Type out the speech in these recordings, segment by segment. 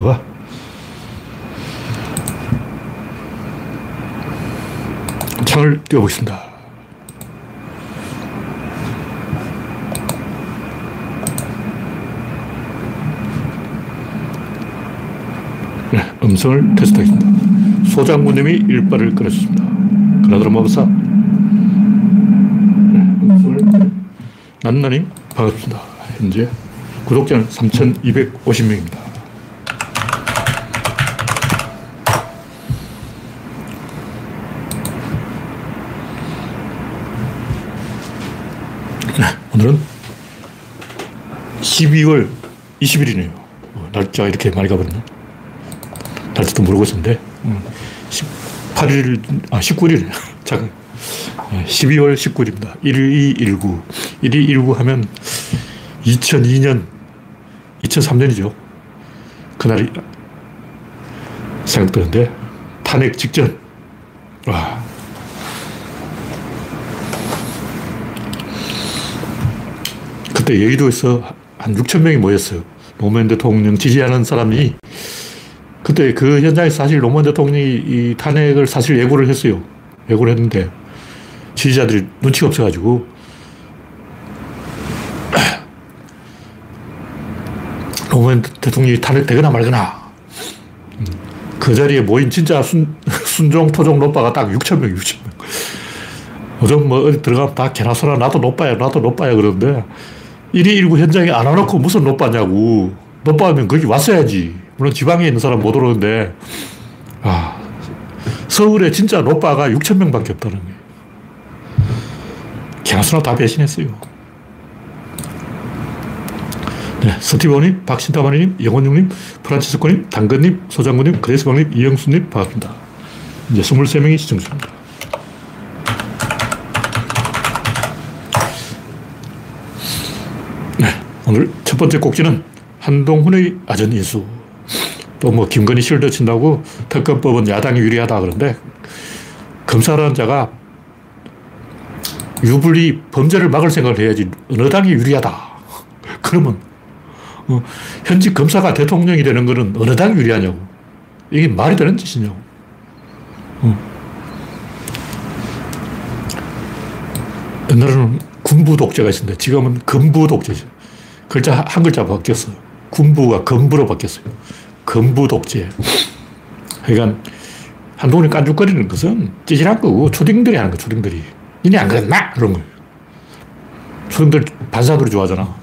와. 창을 띄워보겠습니다. 네, 음성을 테스트하겠습니다. 소장군님이 일발을 끌어주습니다 그나드라 마법사. 난나님, 반갑습니다. 현재 구독자는 3,250명입니다. 오늘은 12월 20일이네요. 날짜가 이렇게 많이 가버렸네. 날짜도 모르고 있었는데, 18일, 아, 19일. 잠깐. 12월 19일입니다. 1219. 1219 하면 2002년, 2003년이죠. 그날이 생각되는데, 탄핵 직전. 와. 그때 여의도에서 한 6천 명이 모였어요. 노무현 대통령 지지하는 사람이 그때 그 현장에서 사실 노무현 대통령이 이 탄핵을 사실 예고를 했어요. 예고를 했는데 지지자들이 눈치가 없어가지고 노무현 대통령이 탄핵되거나 말거나 음, 그 자리에 모인 진짜 순, 순종, 토종, 노빠가 딱 6천 명, 6천 명. 요즘 뭐 어디 들어가면 다 개나 소나 나도 노빠야, 나도 노빠야 그러는데 1위1구 현장에 안 와놓고 무슨 노빠냐고. 노빠면 거기 왔어야지. 물론 지방에 있는 사람 못 오는데, 아, 서울에 진짜 노빠가 6천 명 밖에 없다는 거예요. 개나수나 다 배신했어요. 네, 스티브님, 박신타마님, 영원중님, 프란치스코님, 당근님, 소장군님, 그레스방님, 이영수님, 반갑습니다. 이제 23명이 시청 중입니다. 오늘 첫 번째 꼭지는 한동훈의 아전 인수. 또 뭐 김건희 실드 친다고 특검법은 야당이 유리하다 그런데 검사라는 자가 유불리 범죄를 막을 생각을 해야지 어느 당이 유리하다. 그러면 어, 현직 검사가 대통령이 되는 거는 어느 당이 유리하냐고. 이게 말이 되는 짓이냐고. 어. 옛날에는 군부 독재가 있었는데 지금은 금부 독재죠. 글자, 한 글자 바뀌었어. 군부가 건부로 바뀌었어요. 건부 독재. 그러니까 한동훈이 깐죽거리는 것은 찌질한 거고 초딩들이 하는 거, 초딩들이. 니네 안 그랬나? 그런 거예요. 초딩들 반사들이 좋아하잖아.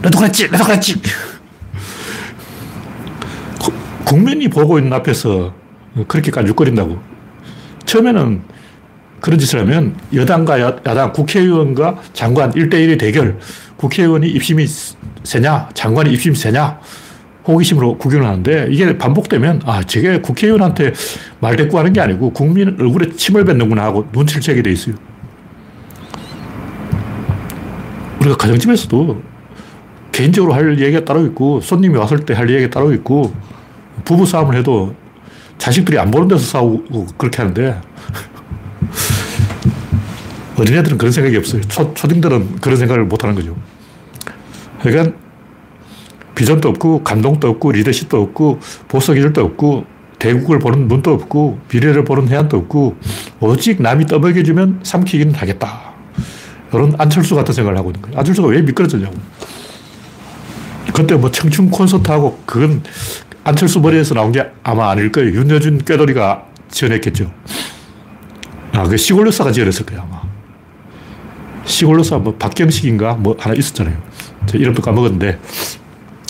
나도 그랬지! 나도 그랬지! 국민이 보고 있는 앞에서 그렇게 깐죽거린다고. 처음에는 그런 짓을 하면 여당과 야당, 국회의원과 장관 1대1의 대결, 국회의원이 입심이 세냐, 장관이 입심이 세냐, 호기심으로 구경을 하는데 이게 반복되면 아, 저게 국회의원한테 말대꾸 하는 게 아니고 국민 얼굴에 침을 뱉는구나 하고 눈치를 채게 돼 있어요. 우리가 가정집에서도 개인적으로 할 얘기가 따로 있고 손님이 왔을 때 할 얘기가 따로 있고 부부 싸움을 해도 자식들이 안 보는 데서 싸우고 그렇게 하는데 어린애들은 그런 생각이 없어요. 초, 초딩들은 그런 생각을 못 하는 거죠. 그러니까 비전도 없고 감동도 없고 리더십도 없고 보석 기질도 없고 대국을 보는 눈도 없고 미래를 보는 해안도 없고 오직 남이 떠먹여주면 삼키기는 하겠다. 이런 안철수 같은 생각을 하고 있는 거예요. 안철수가 왜 미끄러졌냐고. 그때 뭐 청춘 콘서트하고 그건 안철수 머리에서 나온 게 아마 아닐 거예요. 윤여준 꾀돌이가 지어냈겠죠. 아, 그 시골 여사가 지어냈을 거예요, 아마. 시골 여사 뭐 박경식인가 뭐 하나 있었잖아요. 제 이름도 까먹었는데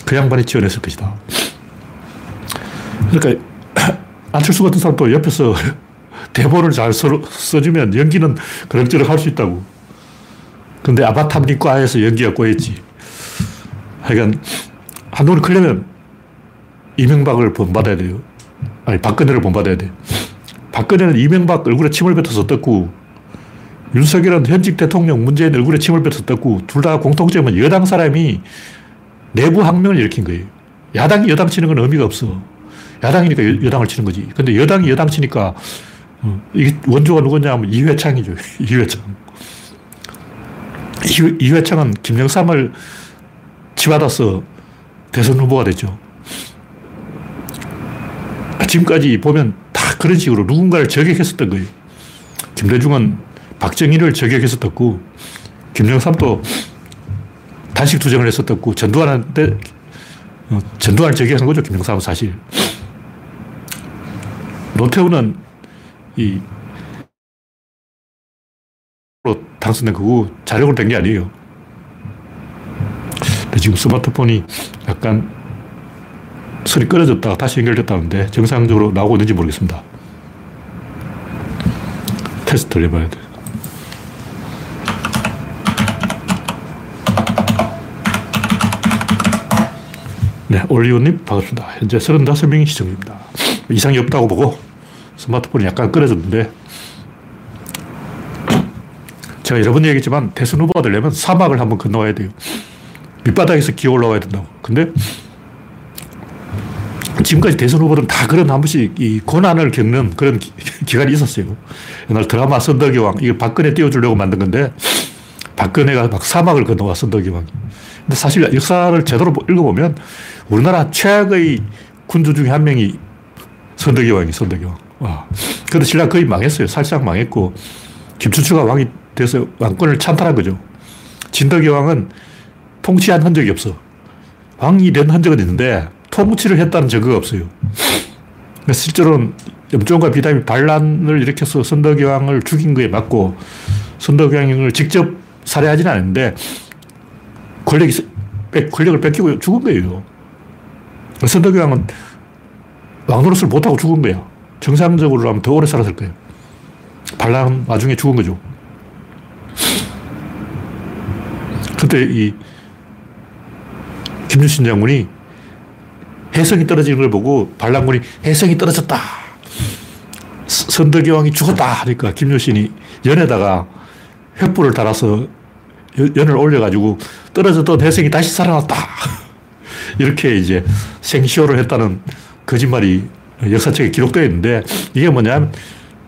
그 양반이 지어냈을 것이다. 그러니까 안철수 같은 사람도 옆에서 대본을 잘 써, 써주면 연기는 그럭저럭 할 수 있다고. 근데 아바타니과에서 연기가 꼬였지. 하여간 한동훈이 크려면 이명박을 본받아야 돼요. 아니, 박근혜를 본받아야 돼. 박근혜는 이명박 얼굴에 침을 뱉어서 떴고, 윤석열은 현직 대통령 문재인 얼굴에 침을 떴고, 둘 다 공통점은 여당 사람이 내부 항명을 일으킨 거예요. 야당이 여당 치는 건 의미가 없어. 야당이니까 여, 당을 치는 거지. 근데 여당이 여당 치니까, 어, 이게 원조가 누구냐 하면 이회창이죠. 이회창. 이회 창은 김영삼을 치받아서 대선 후보가 됐죠. 지금까지 보면 다 그런 식으로 누군가를 저격했었던 거예요. 김대중은 박정희를 저격했었고, 김정삼도 단식 투쟁을 했었고, 전두환한테, 어, 전두환을 저격한 거죠, 김정삼은 사실. 노태우는 이, 당선된 거고, 자력으로 된 게 아니에요. 근데 지금 스마트폰이 약간 선이 끊어졌다가 다시 연결됐다는데 정상적으로 나오고 있는지 모르겠습니다. 테스트를 해봐야 돼. 네, 올리오님 반갑습니다. 현재 35명이 시청 중입니다. 이상이 없다고 보고 스마트폰이 약간 끊어졌는데 제가 여러 번 얘기했지만 대선 후보가 되려면 사막을 한번 건너와야 돼요. 밑바닥에서 기어 올라와야 된다고. 근데 지금까지 대선 후보들은 다 그런 한 번씩 이 고난을 겪는 그런 기, 간이 있었어요. 옛날 드라마 선덕여왕, 이걸 박근혜 띄워주려고 만든 건데, 박근혜가 막 사막을 건너와, 선덕여왕이. 근데 사실 역사를 제대로 읽어보면, 우리나라 최악의 군주 중에 한 명이 선덕여왕이, 선덕여왕. 와. 근데 신라 거의 망했어요. 살짝 망했고, 김춘추가 왕이 돼서 왕권을 찬탈한 거죠. 진덕여왕은 통치한 흔적이 없어. 왕이 된 흔적은 있는데, 통치를 했다는 증거가 없어요. 실제로는 염종과 비담이 반란을 일으켜서 선덕여왕을 죽인 거에 맞고 선덕여왕을 직접 살해하지는 않는데 권력이, 권력을 뺏기고 죽은 거예요. 선덕여왕은 왕노릇을 못하고 죽은 거야. 정상적으로 하면 더 오래 살았을 거예요. 반란 와중에 죽은 거죠. 그때 이 김유신 장군이 해성이 떨어지는 걸 보고 반란군이 해성이 떨어졌다. 선덕여왕이 죽었다 하니까 김효신이 연에다가 횃불을 달아서 연을 올려가지고 떨어졌던 해성이 다시 살아났다. 이렇게 이제 생쇼를 했다는 거짓말이 역사책에 기록되어 있는데 이게 뭐냐면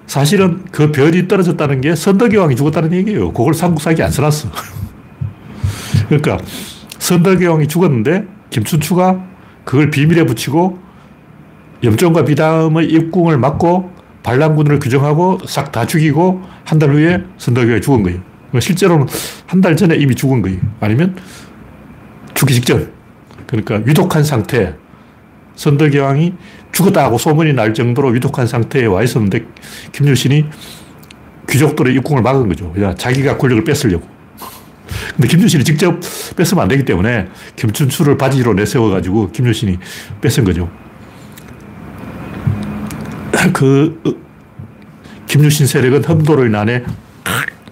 사실은 그 별이 떨어졌다는 게 선덕여왕이 죽었다는 얘기예요. 그걸 삼국사기 안 써놨어. 그러니까 선덕여왕이 죽었는데 김춘추가 그걸 비밀에 붙이고 염종과 비담의 입궁을 막고 반란군을 규정하고 싹 다 죽이고 한 달 후에 선덕여왕이 죽은 거예요. 실제로는 한 달 전에 이미 죽은 거예요. 아니면 죽기 직전. 그러니까 위독한 상태. 선덕여왕이 죽었다고 소문이 날 정도로 위독한 상태에 와 있었는데 김유신이 귀족들의 입궁을 막은 거죠. 자기가 권력을 뺏으려고. 근데 김유신이 직접 뺏으면 안 되기 때문에 김춘추를 바지로 내세워가지고 김유신이 뺏은 거죠. 그 어, 김유신 세력은 험도로 인해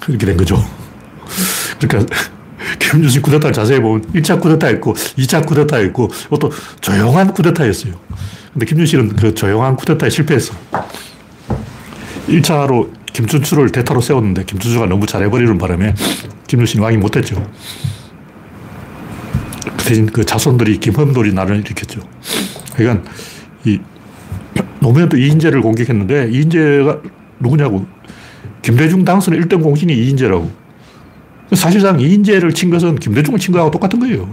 그렇게 된 거죠. 그러니까 김유신 쿠데타를 자세히 보면 1차 쿠데타였고 2차 쿠데타였고 또 조용한 쿠데타였어요. 근데 김유신은 그 조용한 쿠데타에 실패했어. 1차로 김춘추를 대타로 세웠는데 김춘추가 너무 잘해버리는 바람에 김유신이 왕이 못했죠. 그 대신 그 자손들이 김험돌이 나를 일으켰죠. 그러니까 이 노무현도 이인재를 공격했는데 이인재가 누구냐고. 김대중 당선 1등 공신이 이인재라고. 사실상 이인재를 친 것은 김대중을 친 거하고 똑같은 거예요.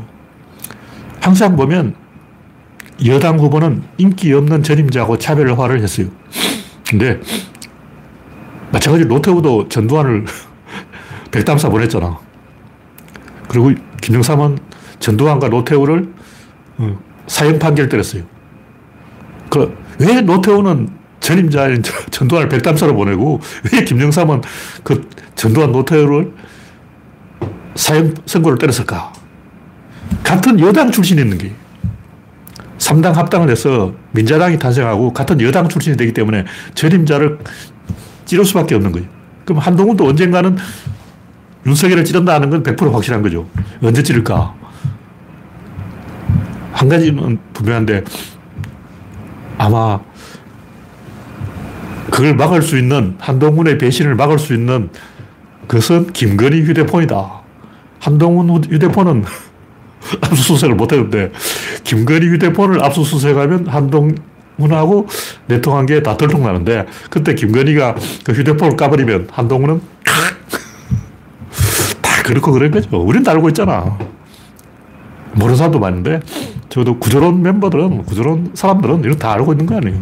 항상 보면 여당 후보는 인기 없는 전임자하고 차별화를 했어요. 근데 마찬가지로 노태우도 전두환을 백담사 보냈잖아. 그리고 김정삼은 전두환과 노태우를 어, 사형 판결 때렸어요. 그, 왜 노태우는 전임자인 전두환을 백담사로 보내고, 왜 김정삼은 그 전두환 노태우를 사형 선고를 때렸을까? 같은 여당 출신이 있는 게. 3당 합당을 해서 민자당이 탄생하고 같은 여당 출신이 되기 때문에 전임자를 찌를 수밖에 없는 거예요. 그럼 한동훈도 언젠가는 윤석열을 찌른다는 건 100% 확실한 거죠. 언제 찌를까? 한 가지는 분명한데 아마 그걸 막을 수 있는 한동훈의 배신을 막을 수 있는 그것은 김건희 휴대폰이다. 한동훈 휴대폰은 압수수색을 못 했는데 김건희 휴대폰을 압수수색하면 한동훈하고 내통한 게다 들통나는데 그때 김건희가 그 휴대폰을 까버리면 한동훈은 그렇고 그런 거죠. 우린 다 알고 있잖아. 모르는 사람도 많은데, 저도 구조론 멤버들은, 구조론 사람들은 이거 다 알고 있는 거 아니에요.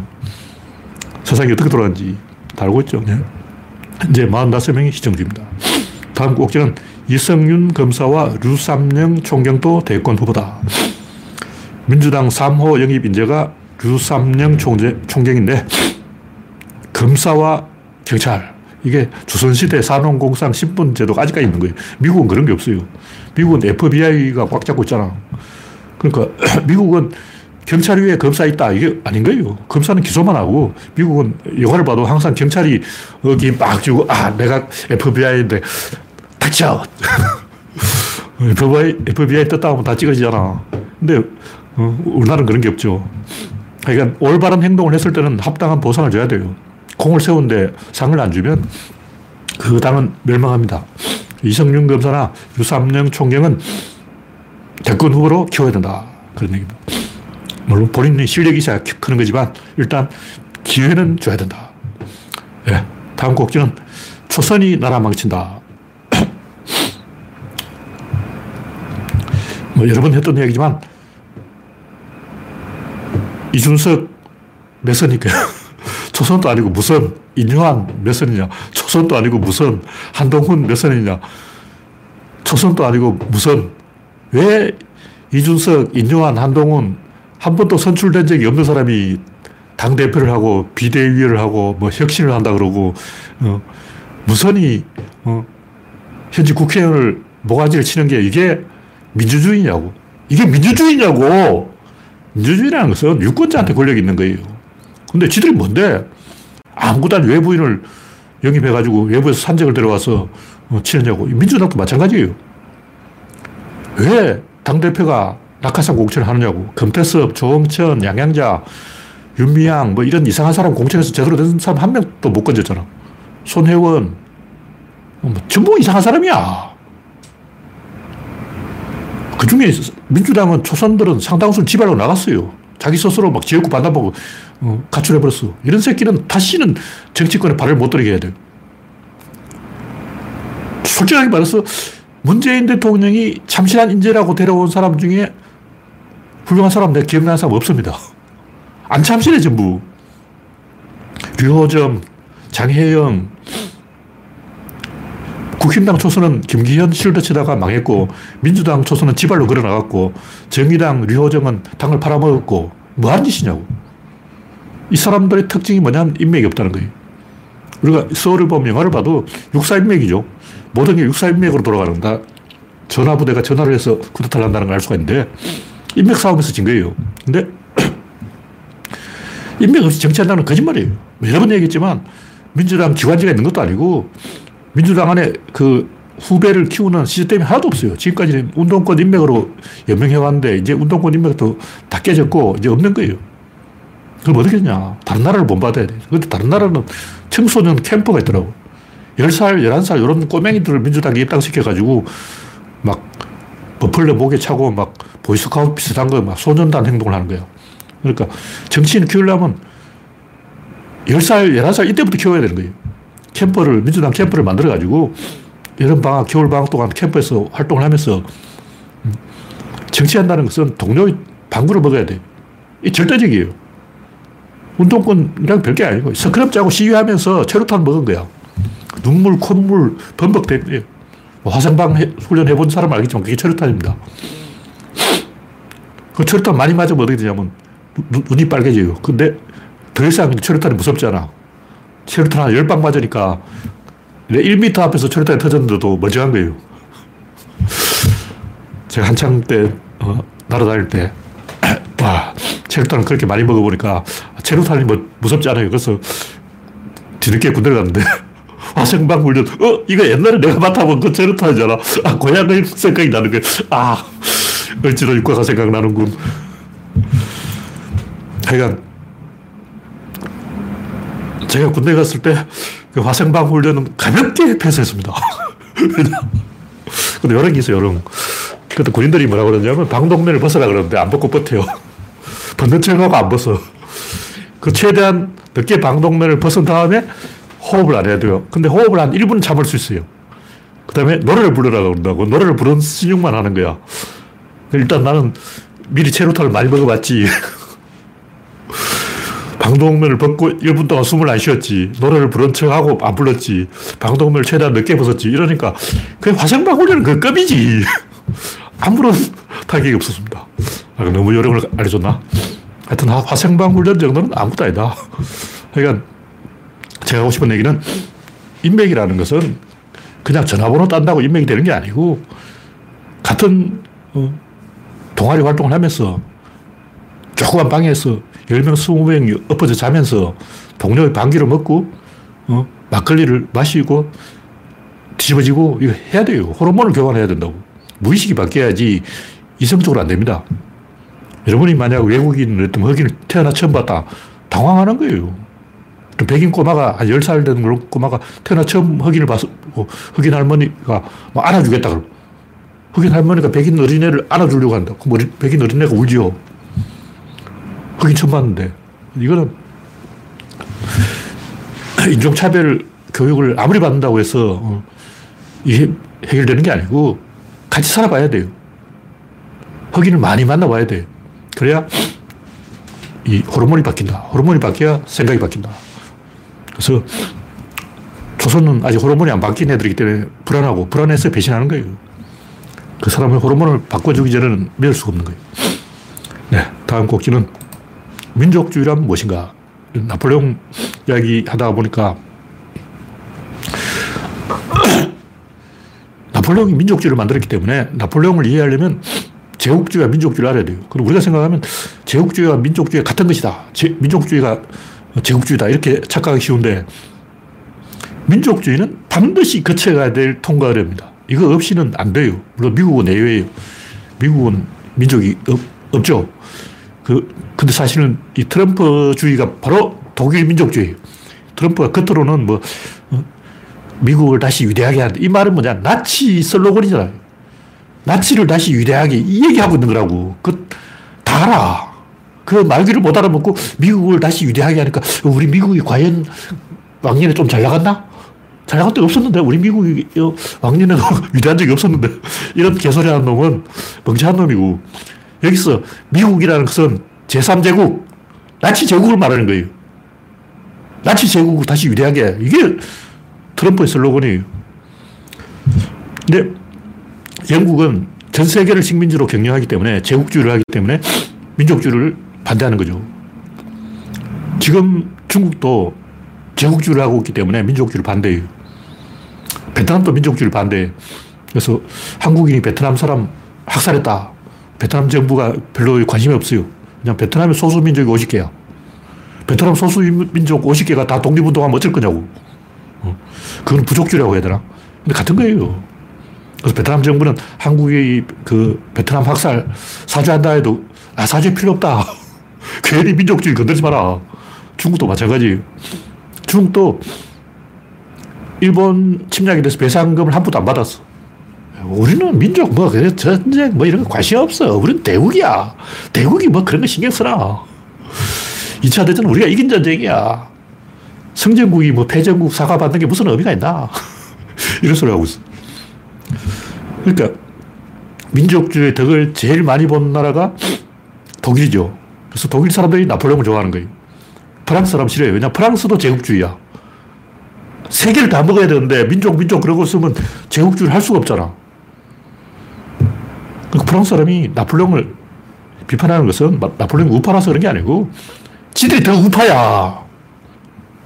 세상이 어떻게 돌아가는지 다 알고 있죠. 네. 현재 45명이 시청 중입니다. 다음 꼭지는 이성윤 검사와 류삼영 총경도 대권 후보다. 민주당 3호 영입 인재가 류삼영 총경인데 검사와 경찰 이게 조선시대 산업공상 신분 제도가 아직까지 있는 거예요. 미국은 그런 게 없어요. 미국은 FBI가 꽉 잡고 있잖아. 그러니까 미국은 경찰 위에 검사 있다. 이게 아닌 거예요. 검사는 기소만 하고 미국은 영화를 봐도 항상 경찰이 여기 막 주고 아 내가 FBI인데 닥쳐. FBI, FBI 떴다 하면 다 찍어지잖아. 근데 어, 우리나라는 그런 게 없죠. 그러니까 올바른 행동을 했을 때는 합당한 보상을 줘야 돼요. 공을 세우는데 상을 안 주면 그 당은 멸망합니다. 이성윤 검사나 유삼영 총경은 대권 후보로 키워야 된다. 그런 얘기입니다. 물론 본인의 실력이 있어야 크는 거지만 일단 기회는 줘야 된다. 네. 다음 곡지는 초선이 나라 망친다. 뭐 여러 번 했던 얘기지만 이준석 몇 선일까요? 초선도 아니고 무선, 인유한 몇 선이냐? 초선도 아니고 무선, 한동훈 몇 선이냐? 초선도 아니고 무선. 왜 이준석, 인유한, 한동훈 한 번도 선출된 적이 없는 사람이 당 대표를 하고 비대위를 하고 뭐 혁신을 한다 그러고, 어, 무선이, 어, 현지 국회의원을 모가지를 치는 게 이게 민주주의냐고. 이게 민주주의냐고. 민주주의라는 것은 유권자한테 권력이 있는 거예요. 근데 지들이 뭔데? 아무것도 외부인을 영입해가지고 외부에서 산적을 데려와서 어, 치느냐고. 민주당도 마찬가지예요. 왜 당대표가 낙하산 공천을 하느냐고. 금태섭, 조홍천, 양양자, 윤미향, 뭐 이런 이상한 사람 공천에서 제대로 된 사람 한 명도 못 건졌잖아. 손혜원, 뭐 전부 이상한 사람이야. 그 중에 민주당은 초선들은 상당수 지발로 나갔어요. 자기 스스로 막 지역구 반납하고 어, 가출해버렸어. 이런 새끼는 다시는 정치권에 발을 못 들이게 해야 돼. 솔직하게 말해서 문재인 대통령이 참신한 인재라고 데려온 사람 중에 훌륭한 사람 내가 기억나는 사람 없습니다. 안 참신해 전부. 류호정, 장혜영, 국힘당 초선은 김기현 실드 치다가 망했고, 민주당 초선은 지발로 걸어 나갔고, 정의당 류호정은 당을 팔아먹었고, 뭐 하는 짓이냐고. 이 사람들의 특징이 뭐냐면 인맥이 없다는 거예요. 우리가 서울을 보면 영화를 봐도 육사인맥이죠. 모든 게 육사인맥으로 돌아가는다. 전화부대가 전화를 해서 쿠데타를 한다는 걸 알 수가 있는데, 인맥 싸움에서 진 거예요. 근데, 인맥 없이 정치한다는 거짓말이에요. 여러 번 얘기했지만, 민주당 기관지가 있는 것도 아니고, 민주당 안에 그 후배를 키우는 시스템이 하나도 없어요. 지금까지는 운동권 인맥으로 연명해왔는데 이제 운동권 인맥도 다 깨졌고 이제 없는 거예요. 그럼 어떻게 했냐. 다른 나라를 본받아야 돼. 근데 다른 나라는 청소년 캠프가 있더라고. 10살, 11살 이런 꼬맹이들을 민주당에 입당시켜가지고 막 버플러 목에 차고 막 보이스카우트 비슷한 거 막 소년단 행동을 하는 거야. 그러니까 정치인 키우려면 10살, 11살 이때부터 키워야 되는 거예요. 캠프를, 민주당 캠프를 만들어가지고 여름방학, 겨울방학 동안 캠프에서 활동을 하면서 정치한다는 것은 동료의 방구를 먹어야 돼. 이 절대적이에요. 운동권이랑 별게 아니고 스크럽 짜고 시위하면서 체류탄 먹은 거야. 눈물, 콧물, 범벅대. 뭐 화생방 훈련 해본 사람 알겠지만 그게 체류탄입니다. 그 체류탄 많이 맞으면 어떻게 되냐면 눈, 눈이 빨개져요. 근데 더 이상 체류탄이 무섭잖아. 체류탄 한 10방 맞으니까 1m 앞에서 체류탄이 터졌는데도 멀쩡한 거예요. 제가 한창 때, 어, 날아다닐 때, 와, 체류탄을 그렇게 많이 먹어보니까 체류탄이 뭐 무섭지 않아요. 그래서 뒤늦게 군대를 갔는데 화생방 훈련, 어, 이거 옛날에 내가 맡아본 그 체류탄이잖아. 아, 고향의 생각이 나는 거야. 아, 을지로 육과가 생각나는군. 하여간 제가 군대 갔을 때 그 화생방 훈련은 가볍게 패스했습니다. 근데 요런 게 있어요, 요런. 그때 군인들이 뭐라고 그러냐면 방독면을 벗어라 그러는데 안 벗고 버텨요. 벗는 척하고 안 벗어. 그 최대한 늦게 방독면을 벗은 다음에 호흡을 안 해야 돼요. 근데 호흡을 한 1분 참을 수 있어요. 그 다음에 노래를 부르라 그런다고. 노래를 부르는 신용만 하는 거야. 일단 나는 미리 체로탄을 많이 먹어봤지. 방독면을 벗고 1분 동안 숨을 안 쉬었지. 노래를 부른 척하고 안 불렀지. 방독면을 최대한 늦게 벗었지. 이러니까 그 화생방 훈련은 그 급이지. 아무런 타격이 없었습니다. 아, 너무 요령을 알려줬나? 하여튼 화생방 훈련 정도는 아무것도 아니다. 그러니까 제가 하고 싶은 얘기는 인맥이라는 것은 그냥 전화번호 딴다고 인맥이 되는 게 아니고 같은 어, 동아리 활동을 하면서 조그만 방에서 10명, 20명이 엎어져 자면서 동료의 방귀를 먹고 어, 막걸리를 마시고 뒤집어지고 이거 해야 돼요. 호르몬을 교환해야 된다고. 무의식이 바뀌어야지 이성적으로 안 됩니다. 여러분이 만약 외국인을 했던 흑인을 태어나 처음 봤다. 당황하는 거예요. 백인 꼬마가 한 10살 된 꼬마가 태어나 처음 흑인을 봐서 뭐 흑인 할머니가 뭐 안아주겠다 그러 흑인 할머니가 백인 어린애를 안아주려고 한다. 그럼 백인 어린애가 울지요. 흑인 처음 봤는데. 이거는 인종차별 교육을 아무리 받는다고 해서 어, 이게 해결되는 게 아니고 같이 살아봐야 돼요. 흑인을 많이 만나봐야 돼요. 그래야 이 호르몬이 바뀐다. 호르몬이 바뀌어야 생각이 바뀐다. 그래서 조선은 아직 호르몬이 안 바뀐 애들이기 때문에 불안하고 불안해서 배신하는 거예요. 그 사람의 호르몬을 바꿔주기 전에는 수가 없는 거예요. 네, 다음 곡지는 민족주의란 무엇인가? 나폴레옹 이야기 하다 보니까 나폴레옹이 민족주의를 만들었기 때문에 나폴레옹을 이해하려면 제국주의와 민족주의를 알아야 돼요. 그리고 우리가 생각하면 제국주의와 민족주의가 같은 것이다. 제, 민족주의가 제국주의다. 이렇게 착각하기 쉬운데 민족주의는 반드시 거쳐가야 될 통과어렵니다. 이거 없이는 안 돼요. 물론 미국은 내외예요. 미국은 민족이 없, 없죠. 그, 근데 사실은 이 트럼프주의가 바로 독일 민족주의예요. 트럼프가 겉으로는 뭐, 어, 미국을 다시 위대하게 한다. 이 말은 뭐냐. 나치 슬로건이잖아요. 나치를 다시 위대하게 이 얘기하고 있는 거라고. 그, 다 알아. 그 말귀를 못 알아먹고 미국을 다시 위대하게 하니까 우리 미국이 과연 왕년에 좀 잘 나갔나? 잘 나간 적 없었는데 우리 미국이 왕년에 위대한 적이 없었는데 이런 개소리 하는 놈은 멍청한 놈이고 여기서 미국이라는 것은 제3제국 나치 제국을 말하는 거예요. 나치 제국을 다시 위대하게 이게 트럼프의 슬로건이에요. 근데 영국은 전 세계를 식민지로 경영하기 때문에 제국주의를 하기 때문에 민족주의를 반대하는 거죠. 지금 중국도 제국주의를 하고 있기 때문에 민족주의를 반대해요. 베트남도 민족주의를 반대해. 그래서 한국인이 베트남 사람 학살했다. 베트남 정부가 별로 관심이 없어요. 그냥 베트남의 소수민족이 50개야. 베트남 소수민족 50개가 다 독립운동하면 어쩔 거냐고. 어. 그건 부족주의라고 해야 되나? 근데 같은 거예요. 그래서 베트남 정부는 한국의 그 베트남 학살 사죄한다 해도 아, 사죄 필요 없다. 괜히 민족주의 건들지 마라. 중국도 마찬가지. 중국도 일본 침략에 대해서 배상금을 한 푼도 안 받았어. 우리는 민족 뭐 그래 전쟁 뭐 이런 거 관심 없어. 우리는 대국이야. 대국이 뭐 그런 거 신경 쓰나. 2차 대전 우리가 이긴 전쟁이야. 성전국이 뭐 패전국 사과 받는 게 무슨 의미가 있나. 이런 소리 하고 있어. 그러니까 민족주의 덕을 제일 많이 본 나라가 독일이죠. 그래서 독일 사람들이 나폴레옹을 좋아하는 거예요. 프랑스 사람 싫어요. 왜냐 프랑스도 제국주의야. 세 개를 다 먹어야 되는데 민족 민족 그러고 있으면 제국주의를 할 수가 없잖아. 그 프랑스 사람이 나폴레옹을 비판하는 것은 나폴레옹이 우파라서 그런 게 아니고 지들이 더 우파야.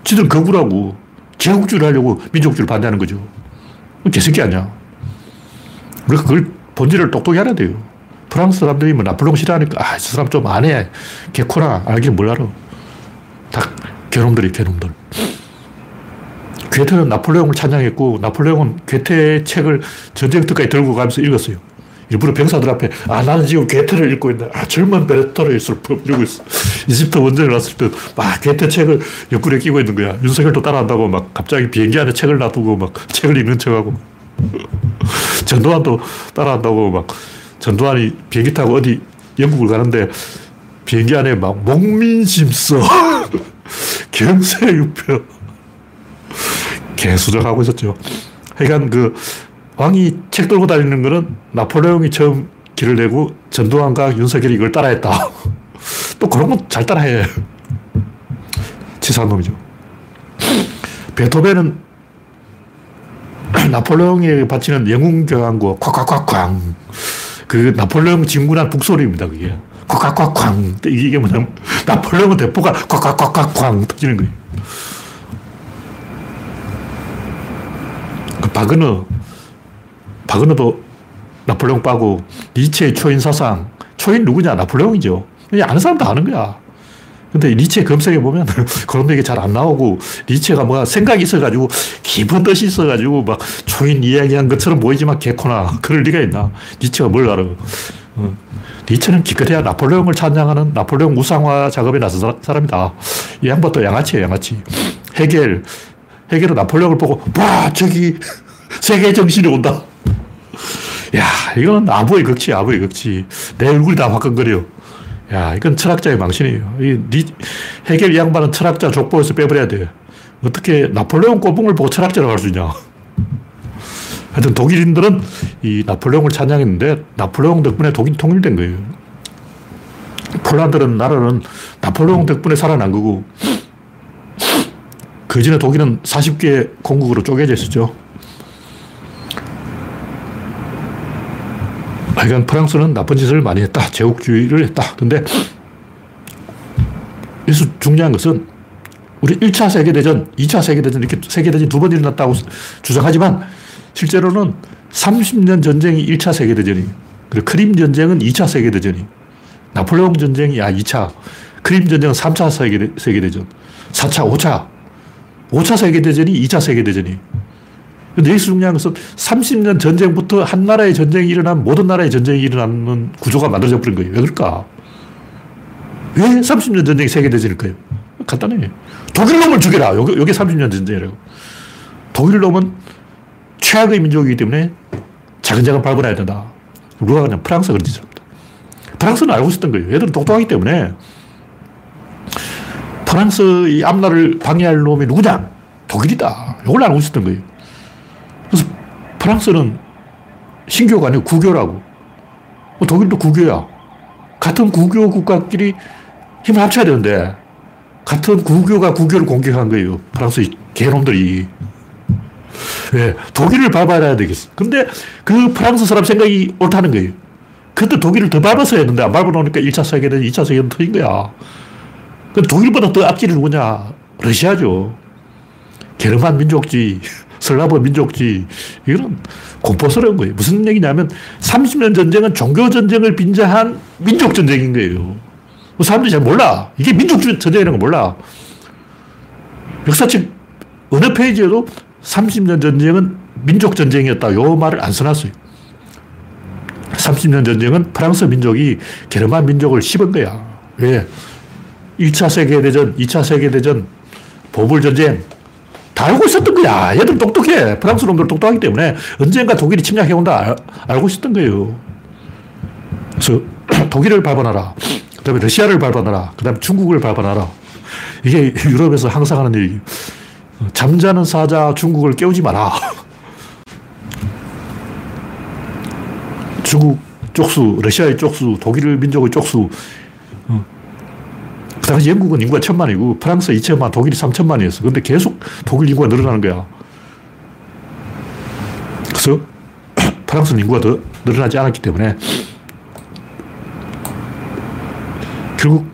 지들은 거구라고. 제국주의를 하려고 민족주의를 반대하는 거죠. 개새끼 아니야. 우리가 그걸 본질을 똑똑히 알아야 돼요. 프랑스 사람들이 뭐 나폴레옹 싫어하니까, 아, 저 사람 좀 안 해. 개코나. 알긴 뭘 알아. 다 개놈들이 개놈들. 괴테는 나폴레옹을 찬양했고, 나폴레옹은 괴테의 책을 전쟁터까지 들고 가면서 읽었어요. 일부러 병사들 앞에, 아, 나는 지금 괴테를 읽고 있는데, 아, 젊은 베레토를 슬픔 이러고 있어. 이집트 원정을 왔을 때, 막 괴테 책을 옆구리에 끼고 있는 거야. 윤석열도 따라한다고 막 갑자기 비행기 안에 책을 놔두고 막 책을 읽는 척하고. 전두환도 따라한다고 막 전두환이 비행기 타고 어디 영국을 가는데 비행기 안에 막 목민심서 경세유표 개수작하고 있었죠. 하여간 그 왕이 책 들고 다니는 거는 나폴레옹이 처음 길을 내고 전두환과 윤석열이 이걸 따라했다. 또 그런 거잘 따라해. 치사한 놈이죠. 베토벤은 나폴레옹에 바치는 영웅교향고 콱콱콱쾅 그 나폴레옹 진군한 북소리입니다 그게 콱콱콱쾅 이게 뭐냐면 나폴레옹 대포가 콱콱콱쾅 터지는 거예요 그 바그너 바그너도 나폴레옹 빠고 니체의 초인 사상 초인 누구냐 나폴레옹이죠 아는 사람 다 아는 거야 근데 니체 검색해 보면 그런 얘기 잘 안 나오고 니체가 뭐가 생각이 있어가지고 깊은 뜻이 있어가지고 막 초인 이야기한 것처럼 보이지만 개코나 그럴 리가 있나. 니체가 뭘 알아. 어. 니체는 기껏해야 나폴레옹을 찬양하는 나폴레옹 우상화 작업에 나선 사람이다. 이 양반도 양아치예요, 양아치. 해겔. 해겔은 나폴레옹을 보고, 와, 저기 세계 정신이 온다. 야, 이거는 아부의 극치, 아부의 극치. 내 얼굴이 다 화끈거려. 야, 이건 철학자의 망신이에요. 이 니, 해결 양반은 철학자 족보에서 빼버려야 돼. 어떻게 나폴레옹 꼬붕을 보고 철학자라고 할 수 있냐. 하여튼 독일인들은 이 나폴레옹을 찬양했는데 나폴레옹 덕분에 독일 통일된 거예요. 폴란드는 나라는 나폴레옹 덕분에 살아난 거고 그 전에 독일은 40개 공국으로 쪼개져 있었죠. 하여간 프랑스는 나쁜 짓을 많이 했다. 제국주의를 했다. 근데 여기서 중요한 것은 우리 1차 세계대전, 2차 세계대전 이렇게 세계대전이 두 번 일어났다고 주장하지만 실제로는 30년 전쟁이 1차 세계대전이 그리고 크림 전쟁은 2차 세계대전이 나폴레옹 전쟁이 아 2차 크림 전쟁은 3차 세계, 세계대전 4차, 5차 5차 세계대전이 2차 세계대전이 여기서 중요한 것은 30년 전쟁부터 한 나라의 전쟁이 일어나면 모든 나라의 전쟁이 일어나는 구조가 만들어져 버린 거예요. 왜 그럴까? 왜 30년 전쟁이 세계대전일까요? 간단해. 독일 놈을 죽여라. 요게, 요게 30년 전쟁이라고. 독일 놈은 최악의 민족이기 때문에 자근자근 밟아놔야 된다. 누가 그냥 프랑스가 그런 짓을 합니다. 프랑스는 알고 있었던 거예요. 얘들은 똑똑하기 때문에 프랑스 이 앞날을 방해할 놈이 누구냐? 독일이다. 이걸 알고 있었던 거예요. 프랑스는 신교가 아니고 구교라고. 뭐 독일도 구교야. 같은 구교 국가끼리 힘을 합쳐야 되는데, 같은 구교가 구교를 공격한 거예요. 프랑스 개놈들이. 왜? 독일을 밟아야 되겠어. 근데 그 프랑스 사람 생각이 옳다는 거예요. 그때 독일을 더 밟았어야 했는데, 안 밟아놓으니까 1차 세계대전, 2차 세계대전 터진 거야. 그 독일보다 더 앞길이 누구냐? 러시아죠. 게르만 민족주의. 슬라브 민족주의. 이거는 공포스러운 거예요. 무슨 얘기냐면 30년 전쟁은 종교전쟁을 빈자한 민족전쟁인 거예요. 사람들이 잘 몰라. 이게 민족전쟁이라는 거 몰라. 역사책 어느 페이지에도 30년 전쟁은 민족전쟁이었다. 요 말을 안 써놨어요. 30년 전쟁은 프랑스 민족이 게르만 민족을 씹은 거야. 왜? 1차 세계대전, 2차 세계대전, 보불전쟁, 다 알고 있었던 거야. 얘들 똑똑해. 프랑스 놈들 똑똑하기 때문에 언젠가 독일이 침략해온다. 알, 고 있었던 거예요. 그래서 독일을 밟아놔라. 그 다음에 러시아를 밟아놔라. 그 다음에 중국을 밟아놔라. 이게 유럽에서 항상 하는 얘기. 잠자는 사자 중국을 깨우지 마라. 중국 쪽수, 러시아의 쪽수, 독일 민족의 쪽수, 그 당시 영국은 인구가 천만이고 프랑스 2천만, 독일이 3천만이었어. 근데 계속 독일 인구가 늘어나는 거야. 그래서 프랑스는 인구가 더 늘어나지 않았기 때문에 결국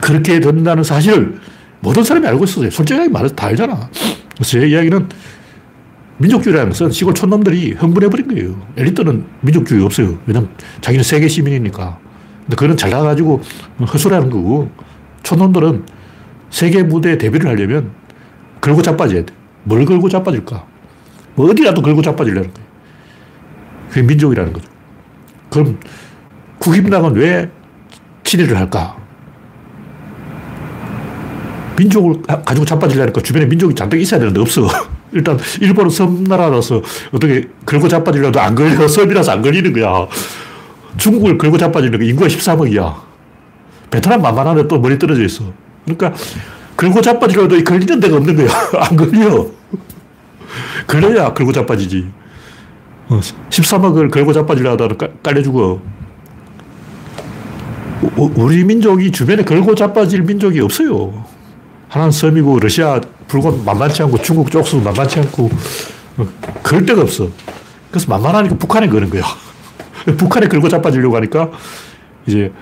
그렇게 된다는 사실을 모든 사람이 알고 있었어요. 솔직하게 말해서 다 알잖아. 그래서 제 이야기는 민족주의라는 것은 시골 촌놈들이 흥분해버린 거예요. 엘리트는 민족주의 없어요. 왜냐면 자기는 세계 시민이니까. 근데 그건 잘 나가지고 허술하는 거고, 촌놈들은 세계 무대에 데뷔를 하려면 걸고 자빠져야 돼. 뭘 걸고 자빠질까? 뭐 어디라도 걸고 자빠지려는 거예요. 그게 민족이라는 거죠. 그럼 국임당은 왜 친일을 할까? 민족을 가지고 자빠지려니까 주변에 민족이 잔뜩 있어야 되는데 없어. 일단 일본은 섬나라라서 어떻게 걸고 자빠지려도 안 걸려. 섬이라서 안 걸리는 거야. 중국을 걸고 자빠지는 거 인구가 13억이야. 베트남 만만한데 또 머리 떨어져 있어. 그러니까 걸고 자빠지려도 걸리는 데가 없는 거야. 안 걸려. 걸려야 걸고 자빠지지. 13억을 어, 걸고 자빠지려 다 깔려 죽어. 우리 민족이 주변에 걸고 자빠질 민족이 없어요. 하나는 섬이고 러시아 불고 만만치 않고 중국 쪽수 만만치 않고 어, 그럴 데가 없어. 그래서 만만하니까 북한에 거는 거야. 북한에 걸고 자빠지려고 하니까 이제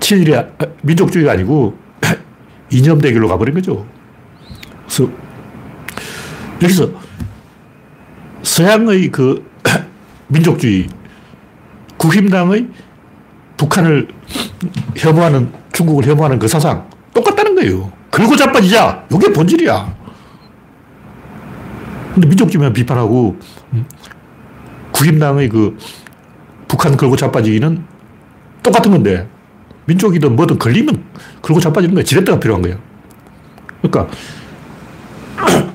친일이 아, 민족주의가 아니고 이념 대결로 가버린 거죠. 그래서 여기서 서양의 그 민족주의, 국힘당의 북한을 혐오하는, 중국을 혐오하는 그 사상 똑같다는 거예요. 걸고 자빠지자. 이게 본질이야. 근데 민족주의만 비판하고 음, 국힘당의 그 북한 걸고 자빠지기는 똑같은 건데 민족이든 뭐든 걸리면 걸고 자빠지는 거야. 지렛대가 필요한 거야. 그러니까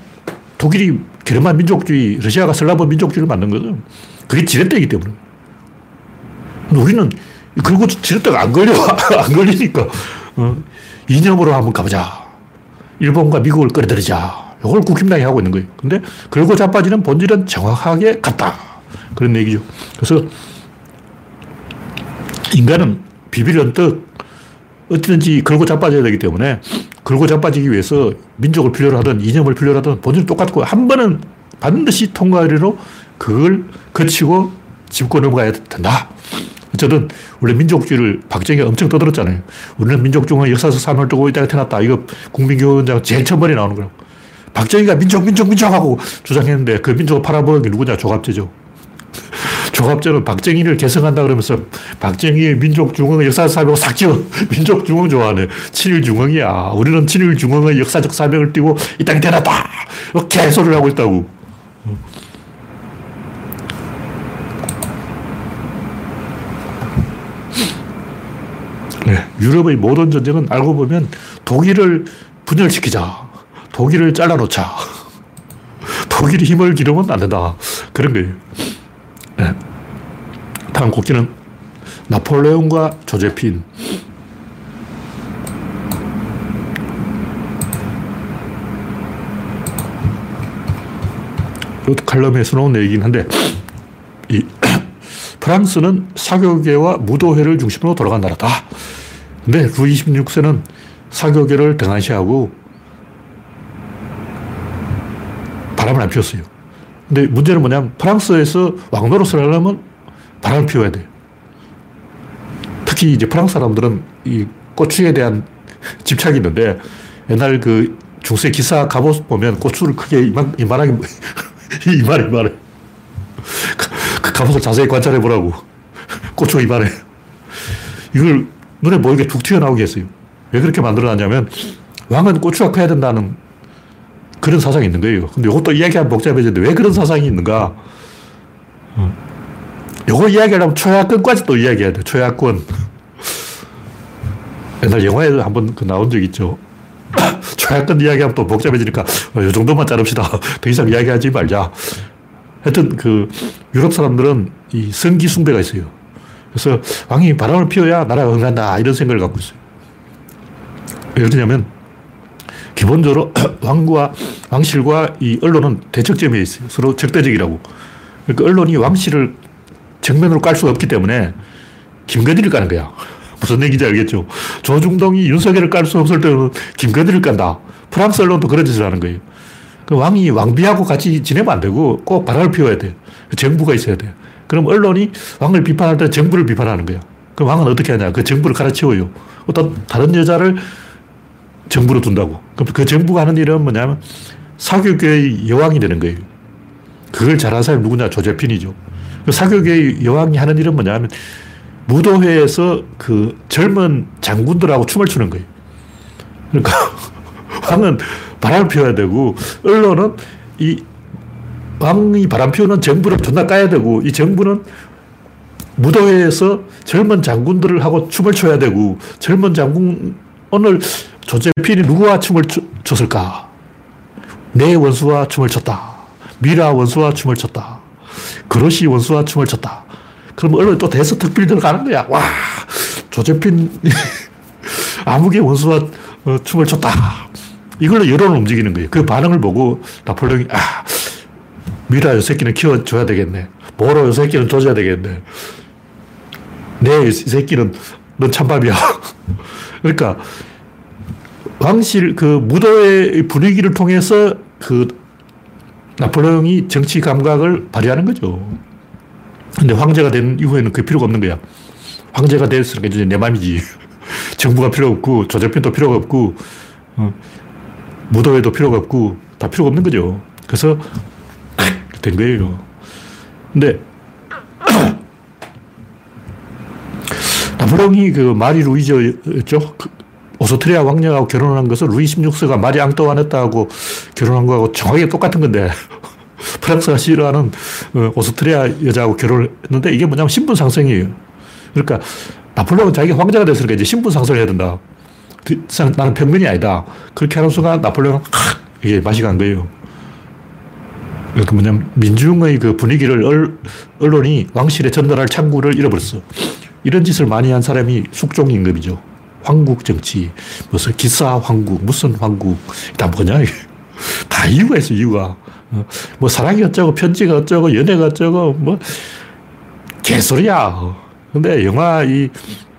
독일이 게르만 민족주의, 러시아가 슬라브 민족주의를 만든 거죠. 그게 지렛대이기 때문에. 우리는 그리고 지렛대가 안 걸려. 안 걸리니까. 어, 이념으로 한번 가보자. 일본과 미국을 끌어들이자. 이걸 국힘당이 하고 있는 거예요. 근데 걸고 자빠지는 본질은 정확하게 같다. 그런 얘기죠. 그래서 인간은 비빌 언덕 어떻든지 걸고 자빠져야 되기 때문에 걸고 자빠지기 위해서 민족을 필요로 하든 이념을 필요로 하든 본질은 똑같고 한 번은 반드시 통과하리로 그걸 거치고 짚고 넘어가야 된다. 어쨌든 원래 민족주의를 박정희가 엄청 떠들었잖아요. 우리는 민족중앙 역사적 산을 두고 있다가 태어났다. 이거 국민교원장 제일 첫번에 나오는 거라고. 박정희가 민족, 민족, 민족 하고 주장했는데 그 민족을 팔아먹은 게 누구냐? 조갑제죠. 조갑제는 박정희를 개성한다 그러면서 박정희의 민족중흥 역사적 사명을 싹 지워. 민족중흥 좋아하네. 친일중흥이야. 우리는 친일중흥의 역사적 사명을 띠고 이 땅에 태어났다. 개소리를 하고 있다고. 네, 유럽의 모든 전쟁은 알고 보면 독일을 분열시키자. 독일을 잘라놓자. 독일이 힘을 기르면 안 된다. 그런 거예요. 네. 다음 곡기는 나폴레옹과 조제핀. 칼럼에 써놓은 얘기긴 한데, 이 프랑스는 사교계와 무도회를 중심으로 돌아간 나라다. 근데 루이 16세는 사교계를 등한시하고 바람을 안 피웠어요. 근데 문제는 뭐냐면 프랑스에서 왕노릇을 하려면 바람을 피워야 돼요. 특히 이제 프랑스 사람들은 이 고추에 대한 집착이 있는데 옛날 그 중세 기사 갑옷 보면 고추를 크게 이만, 이만하게 이만해 이만해 그 갑옷을 자세히 관찰해 보라고 고추가 이만해 이걸 눈에 보이게 툭 튀어나오게 했어요 왜 그렇게 만들어놨냐면 왕은 고추가 커야 된다는 그런 사상이 있는 거예요. 근데 이것도 이야기하면 복잡해지는데 왜 그런 사상이 있는가? 어. 이야기하려면 초야권까지 또 이야기해야 돼. 초야권. 옛날 영화에 한번 그 나온 적 있죠. 초야권 이야기하면 또 복잡해지니까 어, 이 정도만 자릅시다. 더 이상 이야기하지 말자. 하여튼 그 유럽 사람들은 이 성기 숭배가 있어요. 그래서 왕이 바람을 피워야 나라가 흥한다. 이런 생각을 갖고 있어요. 왜 그러냐면 기본적으로 왕과 왕실과 이 언론은 대척점에 있어요. 서로 적대적이라고. 그러니까 언론이 왕실을 정면으로 깔 수가 없기 때문에 김건희를 까는 거야. 무슨 얘기인지 알겠죠? 조중동이 윤석열을 깔 수 없을 때는 김건희를 깐다. 프랑스 언론도 그런 짓을 하는 거예요. 그 왕이 왕비하고 같이 지내면 안 되고 꼭 바람을 피워야 돼. 그 정부가 있어야 돼. 그럼 언론이 왕을 비판할 때 정부를 비판하는 거야. 그럼 왕은 어떻게 하냐? 그 정부를 갈아치워요. 어떤 다른 여자를 정부로 둔다고. 그럼 그 정부가 하는 일은 뭐냐면 사교계의 여왕이 되는 거예요. 그걸 잘하는 사람이 누구냐? 조제핀이죠. 그 사교계의 여왕이 하는 일은 뭐냐면 무도회에서 그 젊은 장군들하고 춤을 추는 거예요. 그러니까 왕은 바람을 피워야 되고 언론은 이 왕이 바람 피우는 정부를 존나 까야 되고 이 정부는 무도회에서 젊은 장군들을 하고 춤을 춰야 되고 젊은 장군 오늘 조제필이 누구와 춤을 췄을까? 내 원수와 춤을 췄다. 미라 원수와 춤을 췄다. 그릇이 원수와 춤을 췄다. 그럼 언론이 또 대서특필들 가는 거야. 와, 조제핀 아무개 원수와 어, 춤을 췄다. 이걸로 여론을 움직이는 거예요. 그 반응을 보고 나폴레옹이, 아, 미라 요 새끼는 키워줘야 되겠네. 모로 요 새끼는 줘줘야 되겠네. 내이 새끼는 넌 찬밥이야. 그러니까 왕실 그 무도의 분위기를 통해서 그 나폴레옹이 정치 감각을 발휘하는 거죠. 근데 황제가 된 이후에는 그 필요가 없는 거야. 황제가 됐으니까 이제 내 맘이지. 정부가 필요 없고, 조정편도 필요가 없고, 어, 무도회도 필요가 없고, 다 필요가 없는 거죠. 그래서 된 거예요. 근데 나폴레옹이 그 마리 루이저였죠. 그 오스트리아 왕녀하고 결혼한 것은 루이 16세가 마리 앙또와네트하고 결혼한 거하고 정확히 똑같은 건데 프랑스가 싫어하는 어, 오스트리아 여자하고 결혼을 했는데 이게 뭐냐면 신분 상승이에요. 그러니까 나폴레옹은 자기가 황제가 됐으니까 이제 신분 상승을 해야 된다. 나는 평민이 아니다. 그렇게 하는 순간 나폴레옹은 이게 맛이 간 거예요. 그러니까 뭐냐면 민중의 그 분위기를 언론이 왕실에 전달할 창구를 잃어버렸어. 이런 짓을 많이 한 사람이 숙종 임금이죠. 황국 정치, 무슨 기사 황국, 무슨 황국, 다 뭐냐, 다 이유가 있어, 이유가. 어, 뭐 사랑이 어쩌고, 편지가 어쩌고, 연애가 어쩌고, 뭐, 개소리야. 근데 영화 이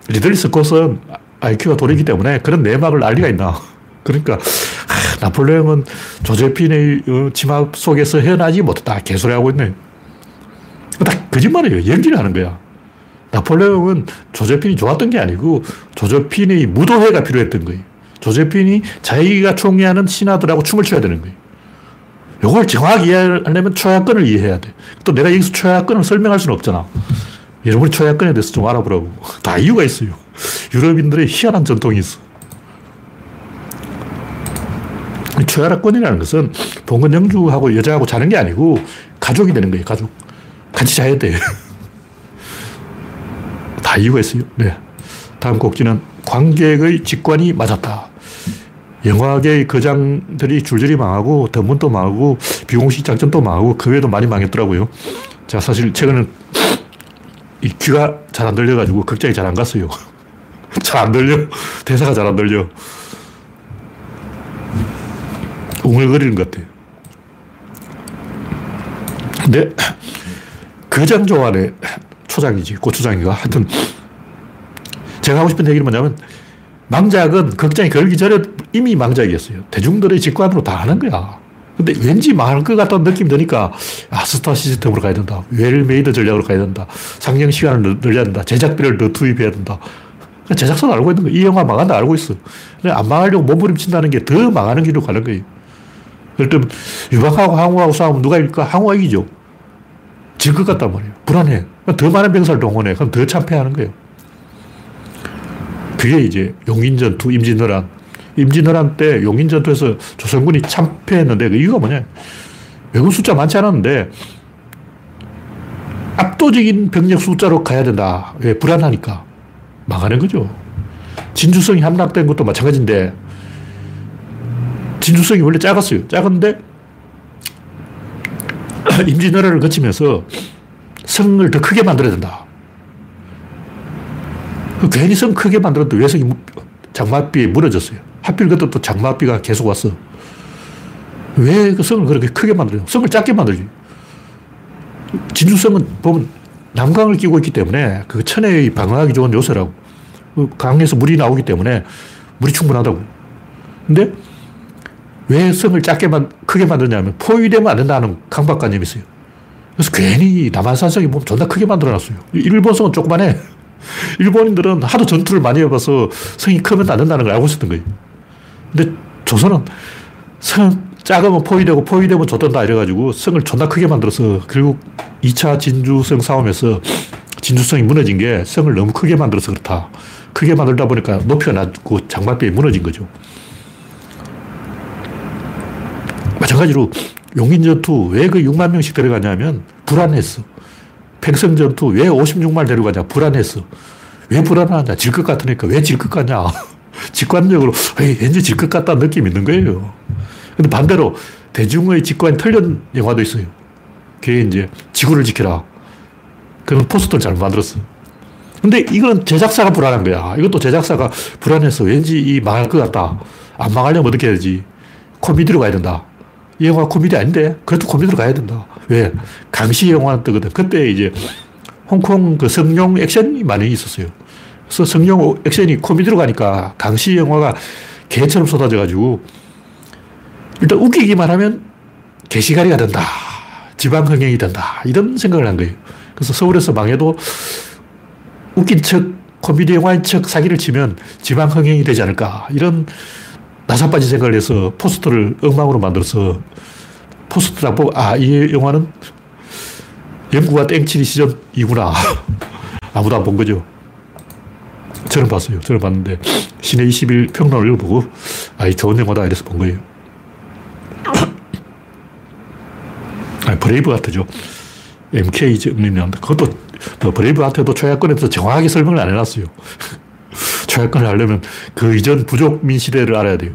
리들리 스콧은 IQ가 돌이기 때문에 그런 내막을 알 리가 있나. 그러니까, 아, 나폴레옹은 조제핀의 어, 치마 속에서 헤어나지 못했다. 개소리 하고 있네. 다 거짓말이에요. 연기를 하는 거야. 나폴레옹은 조제핀이 좋았던 게 아니고 조제핀이 무도회가 필요했던 거예요. 조제핀이 자기가 총애하는 신하들하고 춤을 춰야 되는 거예요. 이걸 정확히 이해하려면 초야권을 이해해야 돼. 또 내가 여기서 초야권을 설명할 수는 없잖아. 여러분이 초야권에 대해서 좀 알아보라고. 다 이유가 있어요. 유럽인들의 희한한 전통이 있어. 초야권이라는 것은 봉건 영주하고 여자하고 자는 게 아니고 가족이 되는 거예요, 가족. 같이 자야 돼. 다 이유가 있어요. 네. 다음 곡지는 관객의 직관이 맞았다. 영화계의 거장들이 줄줄이 망하고 더문도 망하고 비공식 작전도 망하고 그 외에도 많이 망했더라고요. 자, 사실 최근에 이 귀가 잘 안 들려가지고 극장에 잘 안 갔어요. 잘 안 들려. 대사가 잘 안 들려. 웅얼거리는 것 같아요. 근데 거장 좋아하네. 초장이지, 고추장이가. 하여튼, 제가 하고 싶은 얘기는 뭐냐면, 망작은 극장에 걸기 전에 이미 망작이었어요. 대중들의 직관으로 다 하는 거야. 근데 왠지 망할 것 같다는 느낌이 드니까, 아, 스타 시스템으로 가야 된다. well-made 전략으로 가야 된다. 상영 시간을 늘려야 된다. 제작비를 더 투입해야 된다. 제작사는 알고 있는 거야. 이 영화 망한다 알고 있어. 안 망하려고 몸부림친다는 게 더 망하는 길로 가는 거예요. 예를 유박하고 항우하고 싸우면 누가 이길까? 항우가 이기죠. 질 것 같단 말이에요. 불안해. 더 많은 병사를 동원해. 그럼 더 참패하는 거예요. 그게 이제 용인전투, 임진왜란. 임진왜란 때 용인전투에서 조선군이 참패했는데 그 이유가 뭐냐. 외국 숫자 많지 않았는데 압도적인 병력 숫자로 가야 된다. 왜? 불안하니까. 망하는 거죠. 진주성이 함락된 것도 마찬가지인데 진주성이 원래 작았어요. 작은데 임진왜란을 거치면서 성을 더 크게 만들어야 된다. 그 괜히 성 크게 만들었는데 외성이 장마비에 무너졌어요. 하필 그때 또 장마비가 계속 왔어. 왜 그 성을 그렇게 크게 만들어요? 성을 작게 만들지. 진주성은 보면 남강을 끼고 있기 때문에 그 천혜의 방어하기 좋은 요새라고. 그 강에서 물이 나오기 때문에 물이 충분하다고. 근데 왜 성을 작게 만, 크게 만드냐면 포위되면 안 된다는 강박관념이 있어요. 그래서 괜히 남한산성이 보면 존나 크게 만들어놨어요. 일본 성은 조그만해. 일본인들은 하도 전투를 많이 해봐서 성이 크면 안 된다는 걸 알고 있었던 거예요. 근데 조선은 성 작으면 포위되고 포위되면 좆된다 이래가지고 성을 존나 크게 만들어서 결국 2차 진주성 싸움에서 진주성이 무너진 게 성을 너무 크게 만들어서 그렇다. 크게 만들다 보니까 높이가 낮고 장막벽이 무너진 거죠. 마찬가지로 용인 전투 왜 그 6만 명씩 데려가냐면 불안했어. 팽성전투 왜 56만 데려가냐? 불안했어. 왜 불안하냐? 질 것 같으니까 왜 질 것 같냐? 직관적으로 왠지 질 것 같다는 느낌이 있는 거예요. 근데 반대로 대중의 직관이 틀린 영화도 있어요. 그게 이제 지구를 지켜라. 그런 포스터를 잘 만들었어. 근데 이건 제작사가 불안한 거야. 이것도 제작사가 불안해서 왠지 이 망할 것 같다. 안 망하려면 어떻게 해야지? 코미디로 가야 된다. 이 영화 코미디 아닌데? 그래도 코미디로 가야 된다. 왜? 강시 영화 뜨거든. 그때 이제 홍콩 그 성룡 액션이 많이 있었어요. 그래서 성룡 액션이 코미디로 가니까 강시 영화가 개처럼 쏟아져가지고 일단 웃기기만 하면 개시가리가 된다. 지방흥행이 된다. 이런 생각을 한 거예요. 그래서 서울에서 망해도 웃긴 척, 코미디 영화인 척 사기를 치면 지방흥행이 되지 않을까. 이런 나사빠진 생각을 해서 포스터를 엉망으로 만들어서 포스터 딱 보고, 아, 이 영화는 영구와 땡칠이 시즌 2구나. 아무도 안 본 거죠. 저는 봤어요. 저는 봤는데, 씨네21 평론을 읽어보고, 아, 이 좋은 영화다. 이래서 본 거예요. 아, 브레이브 하트죠. MK 정리는 그것도 뭐 브레이브 하트도 초야권에서 정확하게 설명을 안 해놨어요. 초야권을 하려면 그 이전 부족민 시대를 알아야 돼요.